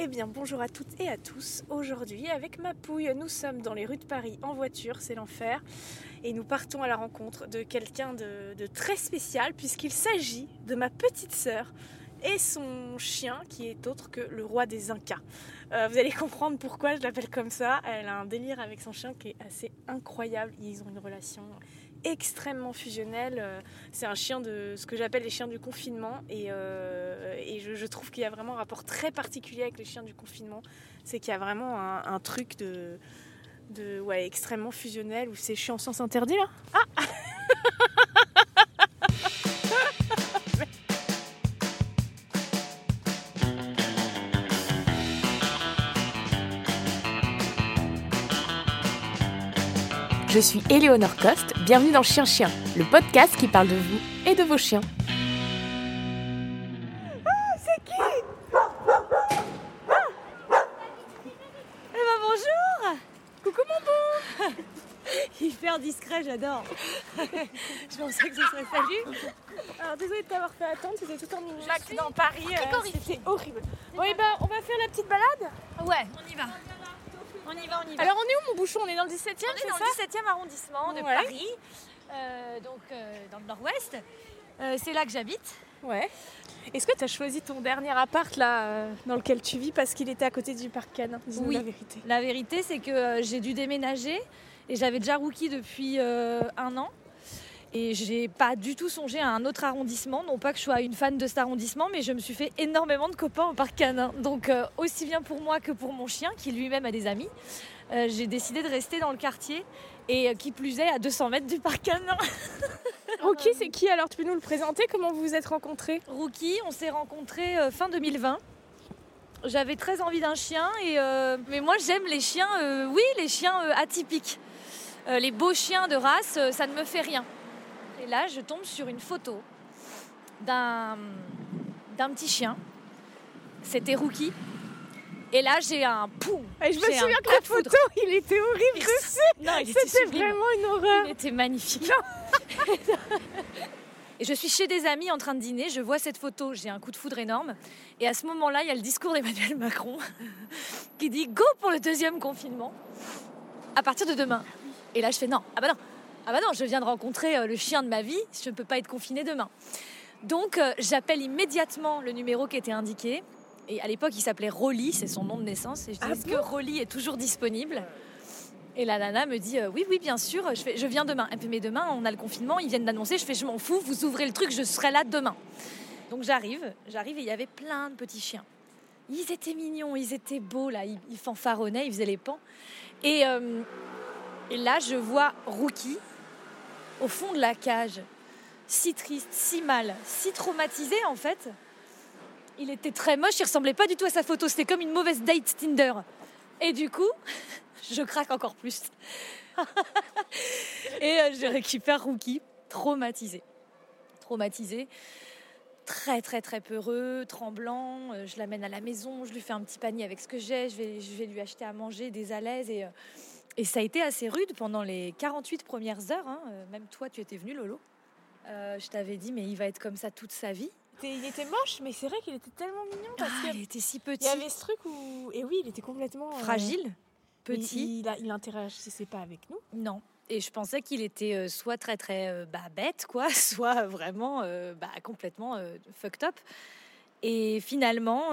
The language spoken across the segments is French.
Eh bien, bonjour à toutes et à tous. Aujourd'hui, avec ma pouille, nous sommes dans les rues de Paris en voiture, c'est l'enfer. Et nous partons à la rencontre de quelqu'un de, très spécial, puisqu'il s'agit de ma petite sœur et son chien, qui est autre que le roi des Incas. Euh, vous allez comprendre pourquoi je l'appelle comme ça. Elle a un délire avec son chien qui est assez incroyable. Ils ont une relation extrêmement fusionnelle. Euh, C'est un chien de ce que j'appelle les chiens du confinement. Et, euh, je, je trouve qu'il y a vraiment un rapport très particulier avec les chiens du confinement. C'est qu'il y a vraiment un, truc de, ouais, extrêmement fusionnel où c'est chiant en sens interdit là. Ah Je suis Éléonore Coste, bienvenue dans Chien Chien, le podcast qui parle de vous et de vos chiens. c'est qui? Eh ben bonjour! Coucou mon bon! Hyper discret, j'adore! Je pensais que ce serait salut. Alors désolée de t'avoir fait attendre, c'était tout un lac suis dans Paris, euh, c'était horrible. Bon et ben on va faire la petite balade? Ouais, on y va On y va, on y va Alors on est où mon bouchon? On est dans le 17 e on est dans le 17e arrondissement de Ouais. Paris, euh, donc euh, dans le nord-ouest. Euh, c'est là que j'habite. Ouais. Est-ce que tu as choisi ton dernier appart là dans lequel tu vis parce qu'il était à côté du parc Cannes Dis-nous Oui. la vérité? La vérité, c'est que j'ai dû déménager et j'avais déjà Rookie depuis un an. Et j'ai pas du tout songé à un autre arrondissement. Non pas que je sois une fan de cet arrondissement, mais je me suis fait énormément de copains au parc canin. Donc euh, aussi bien pour moi que pour mon chien, qui lui-même a des amis, euh, j'ai décidé de rester dans le quartier et euh, qui plus est à 200 mètres du parc canin. Rocky c'est qui alors? Tu peux nous le présenter? Comment vous vous êtes rencontrés? Rookie, on s'est rencontrés fin 2020. J'avais très envie d'un chien, et, euh, mais moi j'aime les chiens, euh, oui, les chiens euh, atypiques. Les beaux chiens de race, ça ne me fait rien. Et là, je tombe sur une photo d'un d'un petit chien. C'était Rookie. Et là, j'ai un poum. Et je me souviens que la photo, il était horrible dessus C'était vraiment une horreur Il était magnifique. Et je suis chez des amis en train de dîner, je vois cette photo, j'ai un coup de foudre énorme. Et à ce moment-là, il y a le discours d'Emmanuel Macron qui dit Go pour le deuxième confinement à partir de demain. Et là, je fais Non, ah bah non, ah bah non, je viens de rencontrer euh, le chien de ma vie, je ne peux pas être confinée demain. Donc, euh, j'appelle immédiatement le numéro qui était indiqué. Et à l'époque, il s'appelait Rolly, c'est son nom de naissance. Et je dis Ah Est-ce que Rolly est toujours disponible? Et la nana me dit euh, oui oui bien sûr je, fais, je viens demain mais demain on a le confinement ils viennent d'annoncer je fais je m'en fous vous ouvrez le truc je serai là demain donc j'arrive j'arrive et il y avait plein de petits chiens ils étaient mignons ils étaient beaux là ils, ils fanfaronnaient ils faisaient les pans et, euh, et là je vois Rookie au fond de la cage si triste si mal si traumatisé en fait il était très moche il ressemblait pas du tout à sa photo c'était comme une mauvaise date Tinder et du coup je craque encore plus. et euh, je récupère Rookie, traumatisé. Traumatisé, très très très peureux, tremblant. Euh, je l'amène à la maison, je lui fais un petit panier avec ce que j'ai, je vais, lui acheter à manger, des alaises. Et, euh, et ça a été assez rude pendant les 48 premières heures. hein. Euh, Même toi, tu étais venu, Lolo. Euh, je t'avais dit, mais il va être comme ça toute sa vie. Il était moche, mais c'est vrai qu'il était tellement mignon parce Ah, que il était si il petit, y avait ce truc où... Et oui, il était complètement... euh, fragile, il- petit. Il, il interagissait pas avec nous. Non. Et je pensais qu'il était soit très très bah, bête, quoi, soit vraiment bah, complètement euh, fucked up. Et finalement,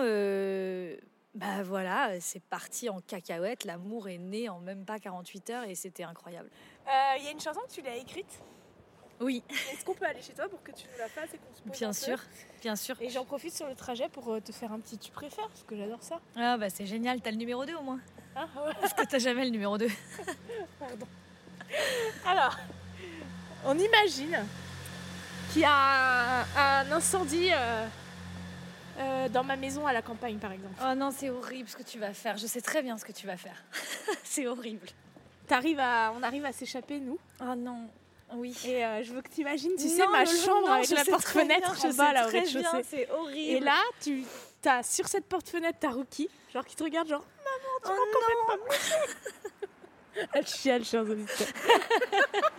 bah voilà, c'est parti en cacahuète. L'amour est né en même pas 48 heures et c'était incroyable. Euh, Il y a une chanson que tu l'as écrite? Oui, Est-ce qu'on peut aller chez toi pour que tu nous la fasses et qu'on se pose bien sûr, bien sûr. Et j'en profite sur le trajet pour euh, te faire un petit tu préfères, parce que j'adore ça. Ah bah c'est génial, t'as le numéro 2 au moins. Ouais, Parce que t'as jamais le numéro 2. pardon. Alors, on imagine qu'il y a un, un incendie euh, euh, dans ma maison à la campagne, par exemple. Oh non, c'est horrible ce que tu vas faire. Je sais très bien ce que tu vas faire. c'est horrible. T'arrives à, on arrive à s'échapper, nous? Oh non, oui. Et euh, je veux que tu imagines, tu sais, ma chambre non, avec la porte-fenêtre je en bas, sais là, au rez-de-chaussée. C'est horrible. Et là, tu as sur cette porte-fenêtre, t'as Rookie, genre qui te regarde, genre, oh non. elle chiale, chers auditeurs.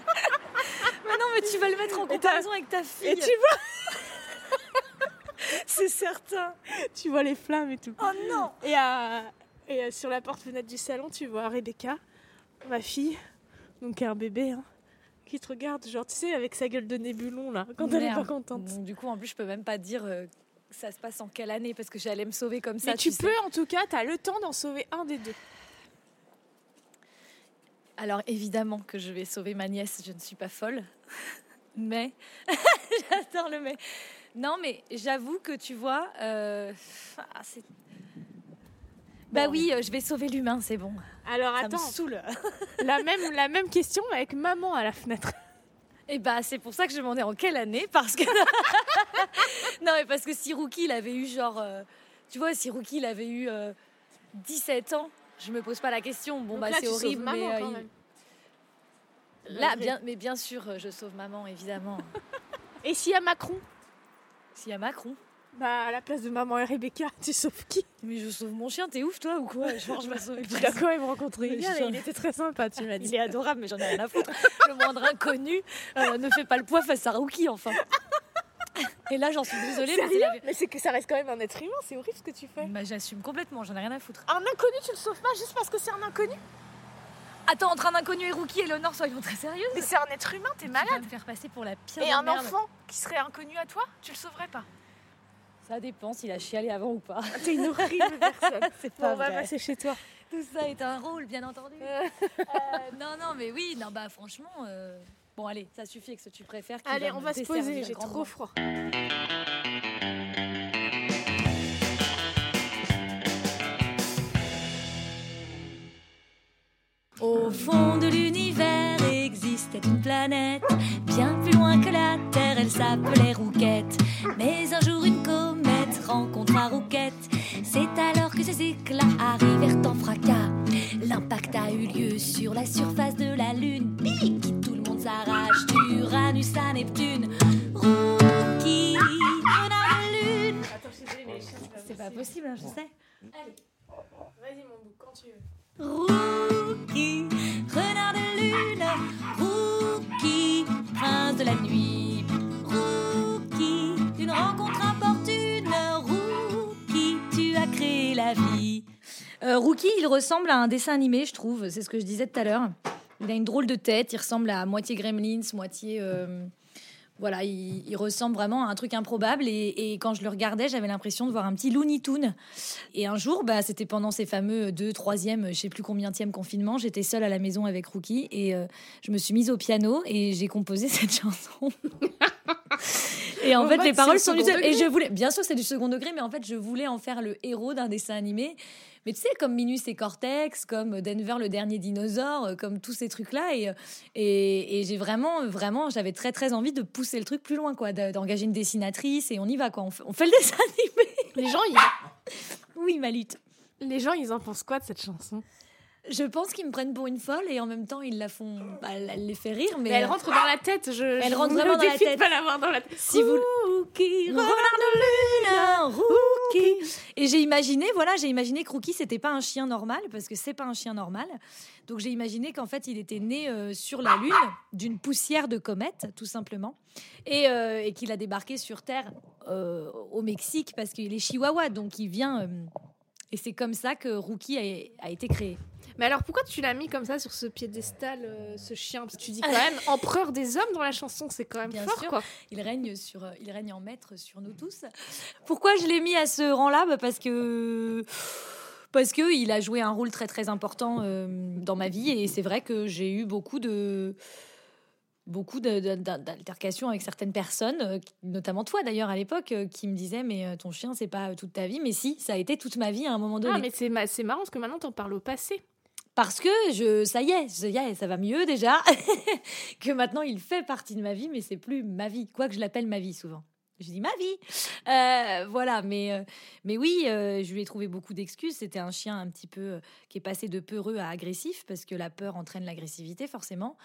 Mais non, mais tu vas le mettre en comparaison avec ta fille. Et tu vois, c'est certain. Tu vois les flammes et tout. Oh non Et, euh, et sur la porte-fenêtre du salon, tu vois Rebecca, ma fille, donc un bébé, hein, qui te regarde, genre, tu sais, avec sa gueule de nébulon, là, quand elle est pas contente. Donc, du coup, en plus, je peux même pas dire euh, que ça se passe en quelle année parce que j'allais me sauver comme ça. Mais tu peux, en tout cas, t'as le temps d'en sauver un des deux. Alors évidemment que je vais sauver ma nièce, je ne suis pas folle. Mais j'adore le mais. Non, mais j'avoue que tu vois, euh, ah, c'est. Bah oui, euh, je vais sauver l'humain, c'est bon. Alors Ça attends, me saoule. la même, la même question avec maman à la fenêtre. Et bah c'est pour ça que je me demandais en quelle année, parce que non mais parce que si Rookie il avait eu genre, euh, tu vois, si Rookie il avait eu euh, 17 ans, je me pose pas la question. Bon Donc bah c'est horrible, maman, mais quand il- même. là bien, mais bien sûr je sauve maman évidemment. Et s'il y a Macron? S'il y a Macron. Bah, à la place de maman et Rebecca, tu sauves qui? Mais je sauve mon chien, t'es ouf toi ou quoi? Vais sauver le Tu l'as quand même rencontré et il était très sympa, tu m'as dit. Il est adorable, mais j'en ai rien à foutre. Le moindre inconnu euh, ne fait pas le poids face à Rookie, enfin. Et là, j'en suis désolée, mais la- Mais c'est que ça reste quand même un être humain, c'est horrible ce que tu fais. Bah, j'assume complètement, j'en ai rien à foutre. Un inconnu, tu le sauves pas juste parce que c'est un inconnu? Attends, entre un inconnu et Rookie et Léonore, soyons très sérieuses. Mais c'est un être humain, t'es Tu malade. faire passer pour la pire Et un enfant qui serait inconnu à toi, tu le sauverais pas. Ça dépend s'il a chialé avant ou pas. T'es une horrible personne. C'est Bon, pas on va vrai. passer chez toi. Tout ça est un rôle, bien entendu. Euh. Euh, non, non, mais oui, non, bah franchement. euh, Bon, allez, ça suffit avec ce que tu préfères. Allez, on va se poser, j'ai trop froid. Planète, bien plus loin que la Terre, elle s'appelait Rouquette. Mais un jour, une comète rencontra Rouquette. C'est alors que ces éclats arrivèrent en fracas. L'impact a eu lieu sur la surface de la Lune. Pic, tout le monde s'arrache d'Uranus à Neptune. Rookie, renard de lune. Attends, je suis désolée, mais les chiens, C'est pas possible, hein, je sais. Vas-y, mon bout, quand tu veux. Rookie, renard de lune, Rookie, prince de la nuit, Rookie, une rencontre importune, Rookie, tu as créé la vie. Euh, Rookie, il ressemble à un dessin animé, je trouve, c'est ce que je disais tout à l'heure. Il a une drôle de tête, il ressemble à moitié Gremlins, moitié... euh, voilà, il, ressemble vraiment à un truc improbable. Et, quand je le regardais, j'avais l'impression de voir un petit Looney Toon. Et un jour, bah, c'était pendant ces fameux deux, troisième, je sais plus combienième confinement, j'étais seule à la maison avec Rookie et euh, je me suis mise au piano et j'ai composé cette chanson. Et en En fait, les paroles le sont du second et je voulais, bien sûr, c'est du second degré, mais en fait, je voulais en faire le héros d'un dessin animé. Mais tu sais, comme Minus et Cortex, comme Denver le dernier dinosaure, euh, comme tous ces trucs-là. Et, euh, et, et j'ai vraiment, vraiment, j'avais très, très envie de pousser le truc plus loin, quoi, de- d'engager une dessinatrice et on y va, quoi. On fait, on fait le dessin animé. Les gens, Oui, ma lutte. ils... les gens, ils en pensent quoi de cette chanson? Je pense qu'ils me prennent pour une folle et en même temps ils la font, bah, elle les fait rire. Mais, Mais elle euh, rentre dans la tête. Je, Elle rentre me vraiment dans la tête. pas l'avoir dans la tête. si vous Rookie, Rookie. Et j'ai imaginé, voilà, j'ai imaginé que Rookie c'était pas un chien normal parce que c'est pas un chien normal. Donc j'ai imaginé qu'en fait il était né euh, sur la lune d'une poussière de comète, tout simplement, et, euh, et qu'il a débarqué sur Terre euh, au Mexique parce qu'il est chihuahua, donc il vient. Et c'est comme ça que Rookie a- a été créé. Mais alors pourquoi tu l'as mis comme ça sur ce piédestal, euh, ce chien? Parce que tu dis quand même empereur des hommes dans la chanson, c'est quand même Bien fort sûr. quoi. Il règne sur, euh, il règne en maître sur nous tous. Pourquoi je l'ai mis à ce rang-là? Bah, Parce que parce que il a joué un rôle très très important euh, dans ma vie et c'est vrai que j'ai eu beaucoup de beaucoup d'altercations avec certaines personnes, euh, notamment toi d'ailleurs à l'époque, euh, qui me disaient mais euh, ton chien c'est pas toute ta vie, mais si ça a été toute ma vie à un moment donné. Ah mais c'est ma- c'est marrant parce que maintenant t'en parles au passé. Parce que je, ça y est, ça y est, ça va mieux déjà. que maintenant il fait partie de ma vie, mais c'est plus ma vie. Quoi que je l'appelle ma vie souvent. Je dis ma vie. Euh, voilà, mais, euh, mais oui, euh, je lui ai trouvé beaucoup d'excuses. C'était un chien un petit peu qui est passé de peureux à agressif parce que la peur entraîne l'agressivité, forcément.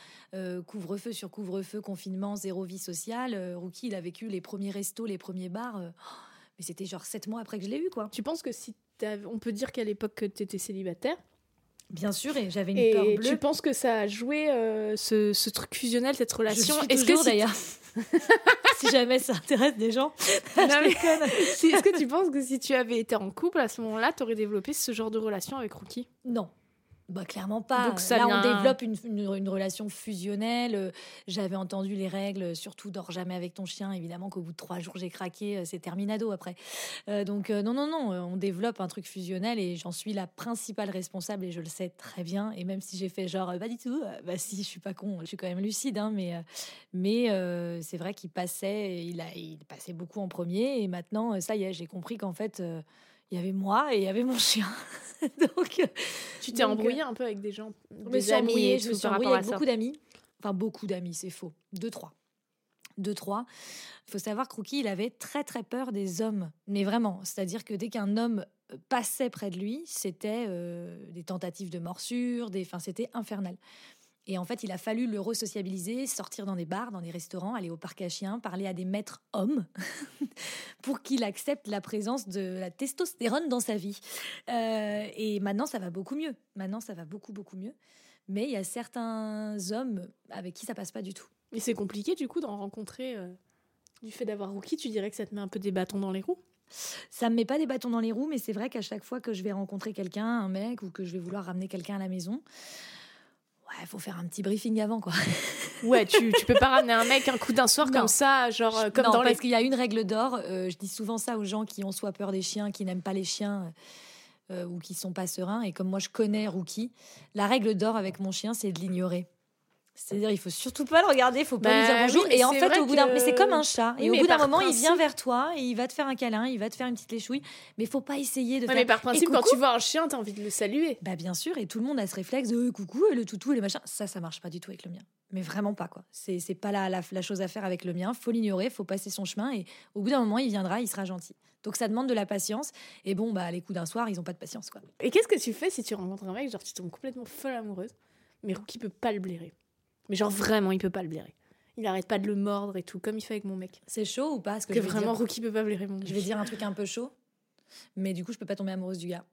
Couvre-feu sur couvre-feu, confinement, zéro vie sociale. Rookie, il a vécu les premiers restos, les premiers bars. mais c'était genre sept mois après que je l'ai eu, quoi. Tu penses que si on peut dire qu'à l'époque que t'étais célibataire Bien sûr, et j'avais une et peur bleue. tu penses que ça a joué euh, ce, ce truc fusionnel, cette Je relation suis Est-ce que toujours, si- d'ailleurs. si jamais ça intéresse des gens. Est-ce que tu penses que si tu avais été en couple à ce moment-là, tu aurais développé ce genre de relation avec Rookie? Non. Bah, clairement pas. Donc, ça Là, on développe une, une, relation fusionnelle. Euh, j'avais entendu les règles, surtout dors jamais avec ton chien. Évidemment qu'au bout de trois jours, j'ai craqué. Euh, c'est terminado après. Euh, donc, non, non, non. On développe un truc fusionnel et j'en suis la principale responsable et je le sais très bien. Et même si j'ai fait genre, pas du tout, bah si, je suis pas con. Je suis quand même lucide. Hein, mais mais c'est vrai qu'il passait, il, a, il passait beaucoup en premier. Et maintenant, ça y est, j'ai compris qu'en fait il y avait moi et il y avait mon chien. donc, euh, tu t'es embrouillé un peu avec des gens, des amis, je me suis embrouillée avec beaucoup d'amis. Enfin, beaucoup d'amis, c'est faux. Deux, trois. Deux, trois. Il faut savoir que Rookie, il avait très, très peur des hommes. Mais vraiment, c'est-à-dire que dès qu'un homme euh, passait près de lui, c'était euh, des tentatives de morsure, des... enfin, c'était infernal. Et en fait, il a fallu le re-sociabiliser, sortir dans des bars, dans des restaurants, aller au parc à chiens, parler à des maîtres hommes pour qu'il accepte la présence de la testostérone dans sa vie. Euh, et maintenant, ça va beaucoup mieux. Maintenant, ça va beaucoup, beaucoup mieux. Mais il y a certains hommes avec qui ça passe pas du tout. Et c'est compliqué, du coup, d'en rencontrer. Euh, du fait d'avoir Rookie, tu dirais que ça te met un peu des bâtons dans les roues? Ça me met pas des bâtons dans les roues, mais c'est vrai qu'à chaque fois que je vais rencontrer quelqu'un, un mec, ou que je vais vouloir ramener quelqu'un à la maison, il faut faire un petit briefing avant, quoi. Ouais, tu, tu peux pas ramener un mec un coup d'un soir comme ça, genre euh, comme non, dans parce qu'il y a une règle d'or. Euh, je dis souvent ça aux gens qui ont soit peur des chiens, qui n'aiment pas les chiens euh, ou qui sont pas sereins. Et comme moi, je connais Rookie, la règle d'or avec mon chien, c'est de l'ignorer. C'est-à-dire, il faut surtout pas le regarder, il faut pas lui dire bah bonjour. et en fait, au bout d'un, mais c'est comme un chat. et au bout d'un moment, il vient vers toi et il va te faire un câlin, il va te faire une petite léchouille. Mais il faut pas essayer de. faire... Mais par principe, quand tu vois un chien, tu as envie de le saluer. Bah bien sûr, et tout le monde a ce réflexe de coucou et le toutou et les machins. Ça, ça marche pas du tout avec le mien. Mais vraiment pas quoi. C'est c'est pas la, la, chose à faire avec le mien. Faut l'ignorer, faut passer son chemin et au bout d'un moment, il viendra, il sera gentil. Donc ça demande de la patience. Et bon, bah les coups d'un soir, ils ont pas de patience quoi. Et qu'est-ce que tu fais si tu rencontres un mec, genre tu tombes complètement folle amoureuse, mais qui peut pas le blairer? Mais genre vraiment, il peut pas le blairer. Il arrête pas de le mordre et tout, comme il fait avec mon mec. C'est chaud ou pas? Que, vraiment, Rookie peut pas blairer mon mec. Je vais dire un truc un peu chaud, mais du coup, je peux pas tomber amoureuse du gars.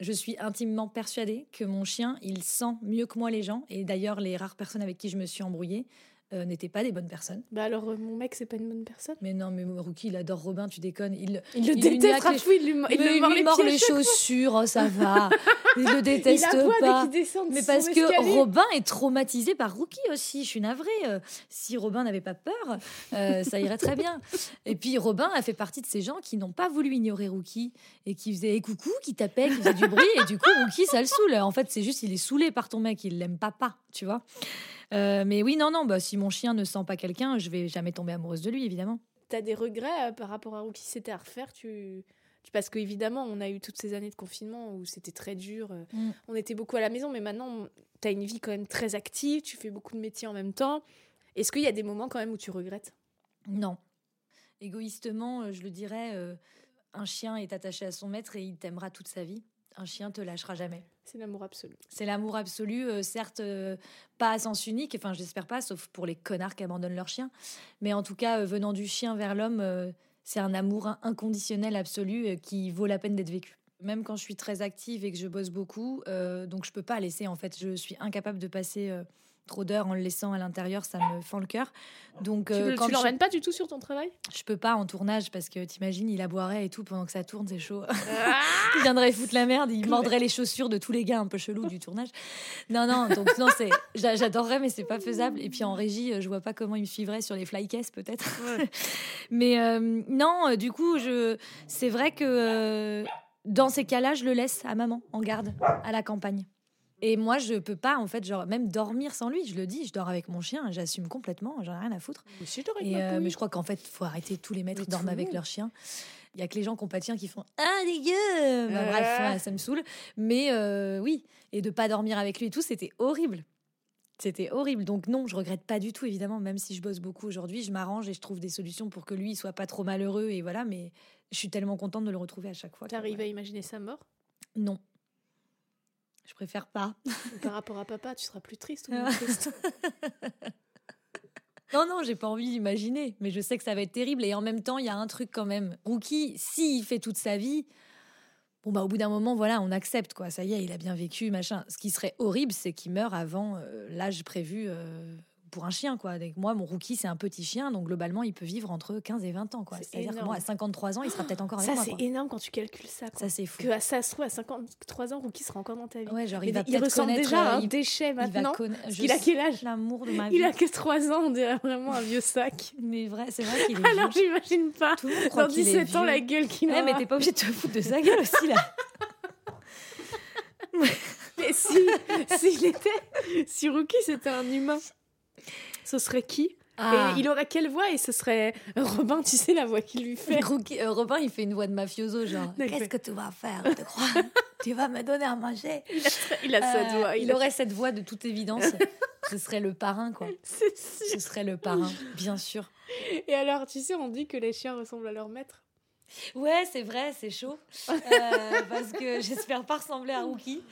Je suis intimement persuadée que mon chien, il sent mieux que moi les gens. Et d'ailleurs, les rares personnes avec qui je me suis embrouillée, euh, n'étaient pas des bonnes personnes. Bah alors euh, mon mec c'est pas une bonne personne. Mais non mais Rookie il adore Robin, tu déconnes. Il, il le déteste, il lui, il lui, mord les, chaussures, oh, ça va. il le déteste pas. mais parce que Robin est traumatisé par Rookie aussi. Je suis navrée. Euh, si Robin n'avait pas peur, ça irait très bien. Et puis Robin a fait partie de ces gens qui n'ont pas voulu ignorer Rookie et qui faisaient coucou, qui tapaient, qui faisaient du bruit et du coup Rookie ça le saoule. En fait c'est juste il est saoulé par ton mec, il l'aime pas pas, tu vois. Euh, mais oui, non, non, bah, si mon chien ne sent pas quelqu'un, je vais jamais tomber amoureuse de lui, évidemment. T'as des regrets euh, par rapport à qui c'était à refaire tu... Parce qu'évidemment, on a eu toutes ces années de confinement où c'était très dur. Euh, mm. On était beaucoup à la maison, mais maintenant, tu as une vie quand même très active, tu fais beaucoup de métiers en même temps. Est-ce qu'il y a des moments quand même où tu regrettes? Non. Égoïstement, je le dirais, un chien est attaché à son maître et il t'aimera toute sa vie un chien te lâchera jamais. C'est l'amour absolu. C'est l'amour absolu, euh, certes euh, pas à sens unique, enfin j'espère pas, sauf pour les connards qui abandonnent leur chien. Mais en tout cas, euh, venant du chien vers l'homme, c'est un amour inconditionnel absolu qui vaut la peine d'être vécu. Même quand je suis très active et que je bosse beaucoup, donc je peux pas laisser en fait, je suis incapable de passer trop d'heures en le laissant à l'intérieur, ça me fend le cœur. Donc, tu, euh, quand tu l'emmènes pas du tout sur ton travail? Je peux pas en tournage parce que t'imagines, il aboierait et tout pendant que ça tourne, c'est chaud. Ah il viendrait foutre la merde, il mordrait les chaussures de tous les gars un peu chelous du tournage. Non, non, donc non, c'est, j'adorerais, mais c'est pas faisable. Et puis en régie, je vois pas comment il me suivrait sur les flycases peut-être. mais euh, non, euh, du coup, je, c'est vrai que dans ces cas-là, je le laisse à maman en garde à la campagne. Et moi, je peux pas, en fait, genre, même dormir sans lui. Je le dis, je dors avec mon chien, j'assume complètement, j'en ai rien à foutre. Mais, euh, mais je crois qu'en fait, il faut arrêter. Tous les maîtres dorment avec leur chien. Il y a que les gens qui ont pas de chien qui font Ah, dégueu bah, Bref, ça me saoule. Mais euh, oui, et de pas dormir avec lui et tout, c'était horrible. C'était horrible. Donc non, je regrette pas du tout, évidemment, même si je bosse beaucoup aujourd'hui, je m'arrange et je trouve des solutions pour que lui soit pas trop malheureux. Et voilà, mais je suis tellement contente de le retrouver à chaque fois. Tu arrives à imaginer sa mort? Non. Je préfère pas. Par rapport à papa, tu seras plus triste ou moins triste? Non, non, j'ai pas envie d'imaginer, mais je sais que ça va être terrible. Et en même temps, il y a un truc quand même. Rookie, s'il fait toute sa vie, bon, bah, au bout d'un moment, voilà, on accepte, quoi. Ça y est, il a bien vécu, machin. Ce qui serait horrible, c'est qu'il meure avant euh, l'âge prévu. Euh, pour un chien, quoi. Donc, moi, mon rookie, c'est un petit chien, donc globalement, il peut vivre entre 15 et 20 ans, quoi. C'est C'est-à-dire que moi, à 53 ans, il sera peut-être encore avec Ça, moi. c'est énorme quand tu calcules ça. quoi. Ça, c'est fou. Que à ça se trouve, à 53 ans, Rookie sera encore dans ta vie. Ouais, genre, il va il connaître. déjà à euh, un il- déchet il maintenant. qu'il a quel âge? L'amour de ma vie. Il a que 3 ans, on dirait vraiment un vieux sac. Mais vrai, c'est vrai qu'il est. Alors j'imagine pas. Tout le monde croit Dans qu'il est 17 ans, la gueule qu'il Ouais, a. mais t'es pas obligé de te foutre de sa gueule aussi, là. Mais si, s'il était, si Rookie c'était un humain, ce serait qui? Ah. Et il aurait quelle voix? Et ce serait Robin, tu sais la voix qu'il lui fait. Euh, Robin, il fait une voix de mafioso, genre. Qu'est-ce que tu vas faire, tu crois? Tu vas me donner à manger Il a, il a sa Euh, voix. il a- aurait cette voix de toute évidence. Ce serait le parrain, quoi. C'est sûr. Ce serait le parrain, bien sûr. Et alors, tu sais, on dit que les chiens ressemblent à leur maître. Ouais, c'est vrai, c'est chaud. Euh, parce que j'espère pas ressembler à Rookie.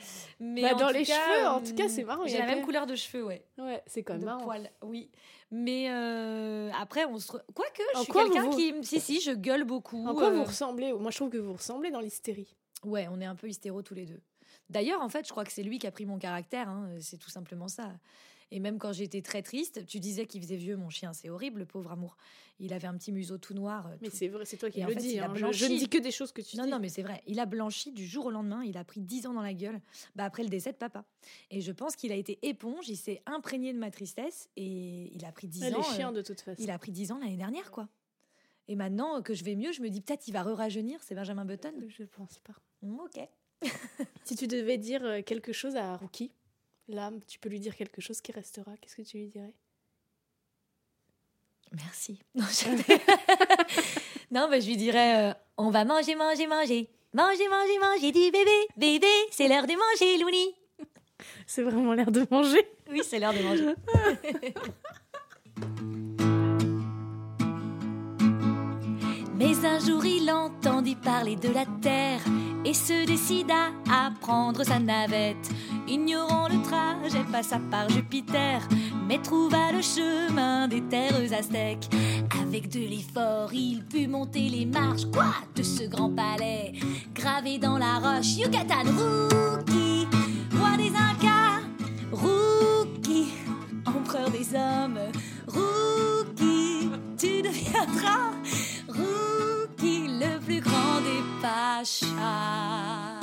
Mais Bah, dans les cas, cheveux, en euh, tout cas, c'est marrant, il y J'ai a la même couleur de cheveux, ouais. Ouais, c'est quand même de marrant. poils, oui. Mais euh, après, on se. Quoique, je En suis quoi quelqu'un vous- qui. Si, si, je gueule beaucoup. En quoi euh, vous ressemblez Moi, je trouve que vous ressemblez dans l'hystérie. Ouais, on est un peu hystéro tous les deux. D'ailleurs, en fait, je crois que c'est lui qui a pris mon caractère. hein, C'est tout simplement ça. Et même quand j'étais très triste, tu disais qu'il faisait vieux, mon chien. C'est horrible, le pauvre amour. Il avait un petit museau tout noir. euh, Mais c'est vrai, c'est toi qui Et le dis. hein. Je, blanchi. je ne dis que des choses que tu Non, dis. non, mais c'est vrai. Il a blanchi du jour au lendemain. Il a pris 10 ans dans la gueule bah, après le décès de papa. Et je pense qu'il a été éponge. Il s'est imprégné de ma tristesse. Et il a pris 10 Ouais, ans. les chiens, euh, de toute façon. il a pris 10 ans l'année dernière, quoi. Et maintenant que je vais mieux, je me dis peut-être il va re-rajeunir. C'est Benjamin Button. Je pense pas. Ok. Si tu devais dire euh, quelque chose à Rookie, là, tu peux lui dire quelque chose qui restera. Qu'est-ce que tu lui dirais? Merci. Non, je, non bah, je lui dirais euh, on va manger, manger, manger. Manger, manger, manger du bébé. Bébé, c'est l'heure de manger, Louni. C'est vraiment l'air de manger. Oui, c'est l'heure de manger. Mais un jour il entendit parler de la terre et se décida à prendre sa navette. Ignorant le trajet, passa par Jupiter, mais trouva le chemin des terres aztèques. Avec de l'effort, il put monter les marches, quoi, de ce grand palais, gravé dans la roche. Yucatan Rookie, roi des Incas, Rookie, empereur des hommes, Rookie, tu deviendras Rookie, le plus grand des Pachas.